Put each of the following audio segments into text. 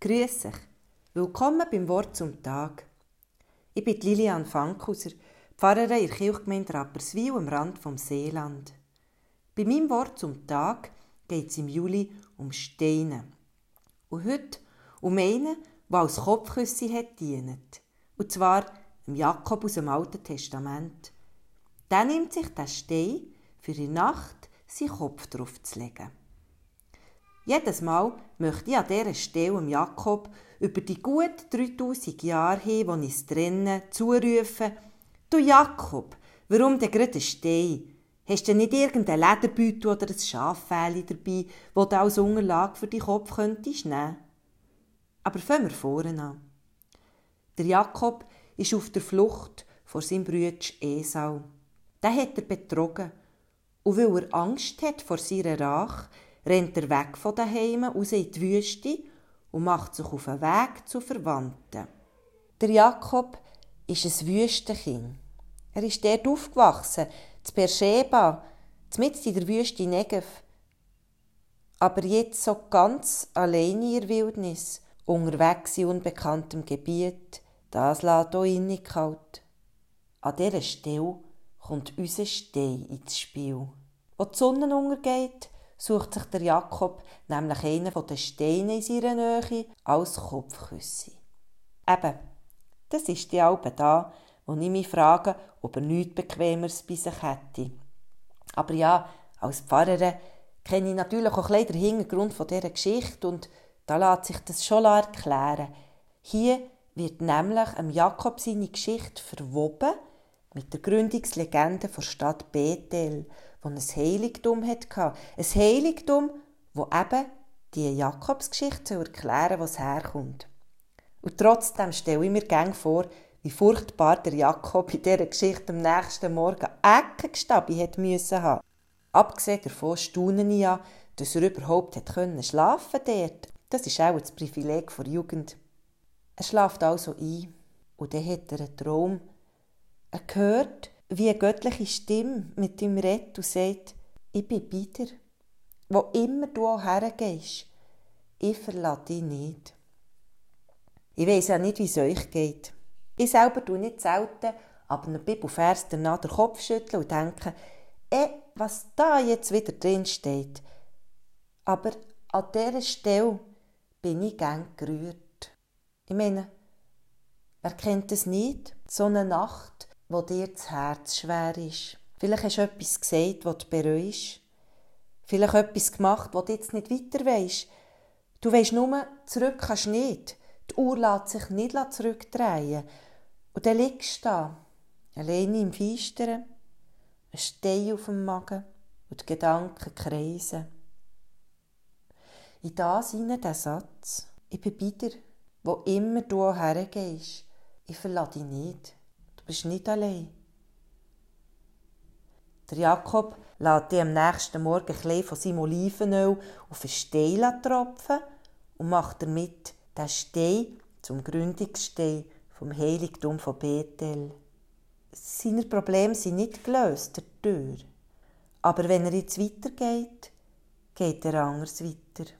Grüß euch. Willkommen beim Wort zum Tag. Ich bin Lilian Fankhauser, Pfarrerin in der Kirchgemeinde Rapperswil am Rand vom Seeland. Bei meinem Wort zum Tag geht es im Juli um Steine. Und heute um einen, der als Kopfküsse hat dient. Und zwar im Jakob aus dem Alten Testament. Der nimmt sich den Stein für die Nacht seinen Kopf drauf zu legen. Jedes Mal möchte ich an dieser Stelle Jakob über die gut 3000 Jahre hin, die uns trennen, zurufen, du Jakob, warum denn gerade ein Stein? Hast du nicht irgendeinen Lederbeutel oder ein Schaffäli dabei, wo du als Unterlage für deinen Kopf könntest nehmen? Aber fangen wir vorne an. Der Jakob ist auf der Flucht vor seinem Bruder Esau. Den hat er betrogen. Und weil er Angst hat vor seiner Rache, rennt er weg von daheim raus in die Wüste und macht sich auf den Weg zu Verwandten. Der Jakob ist ein Wüstenkind. Er ist dort aufgewachsen, zu Beersheba, mitten in der Wüste Negev. Aber jetzt so ganz allein in der Wildnis, unterwegs in unbekanntem Gebiet, das lässt auch innig kalt. An dieser Stelle kommt unser Stein ins Spiel. Wo die Sonne untergeht, sucht sich der Jakob nämlich einen von den Steinen in seiner Nähe als Kopfküsse. Eben, das ist die Alpe da, wo ich mich frage, ob er nichts Bequemeres bei sich hätte. Aber ja, als Pfarrerin kenne ich natürlich auch ein den Hintergrund dieser Geschichte und da lässt sich das schon erklären. Hier wird nämlich am Jakob seine Geschichte verwoben mit der Gründungslegende der Stadt Bethel wo ein Heiligtum hatte. Ein Heiligtum, wo eben die Jakobsgeschichte erklären was herkommt. Und trotzdem stelle ich mir gerne vor, wie furchtbar der Jakob in dieser Geschichte am nächsten Morgen Eckengestabi hat müssen haben. Abgesehen davon staune ich ja, dass er überhaupt hat können schlafen dort. Das ist auch das Privileg der Jugend. Er schlaft also ein und dann hat er einen Traum. Er hört, wie eine göttliche Stimme mit ihm redet und sagt, ich bin bei dir. Wo immer du auch hergehst, ich verlasse dich nicht. Ich weiß ja nicht, wie es euch geht. Ich selber tue nicht selten, aber einen Bibelvers danach den Kopf schütteln und denke, eh, was da jetzt wieder drin steht. Aber an dieser Stelle bin ich gern gerührt. Ich meine, wer kennt es nicht? So eine Nacht, wo dir das Herz schwer ist. Vielleicht hast du etwas gesagt, das du bereust. Vielleicht etwas gemacht, wo du jetzt nicht weiter weisst. Du weisst nur, zurück kannst du nicht. Die Uhr lässt sich nicht zurückdrehen. Und dann liegst du da, alleine im Feistern, ein Stein auf dem Magen und die Gedanken kreisen. In das hinein der Satz, ich bin bei dir, wo immer du hergehst, ich verlasse dich nicht bist nicht allein. Der Jakob lässt dir am nächsten Morgen ein von seinem Olivenöl auf einen Stein tropfen und macht damit den Stein zum Gründungsstein vom Heiligtum von Bethel. Seine Probleme sind nicht gelöst dadurch. Aber wenn er jetzt weitergeht, geht er anders weiter.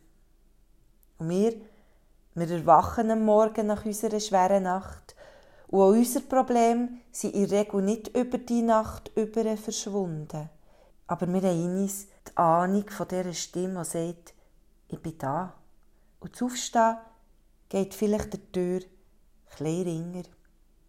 Und wir, wir erwachen am Morgen nach unserer schweren Nacht und auch unsere Probleme sind in der Regel nicht über die Nacht über verschwunden. Aber wir haben in uns die Ahnung von dieser Stimme, die sagt, ich bin da. Und das Aufstehen geht vielleicht der Tür ein bisschen.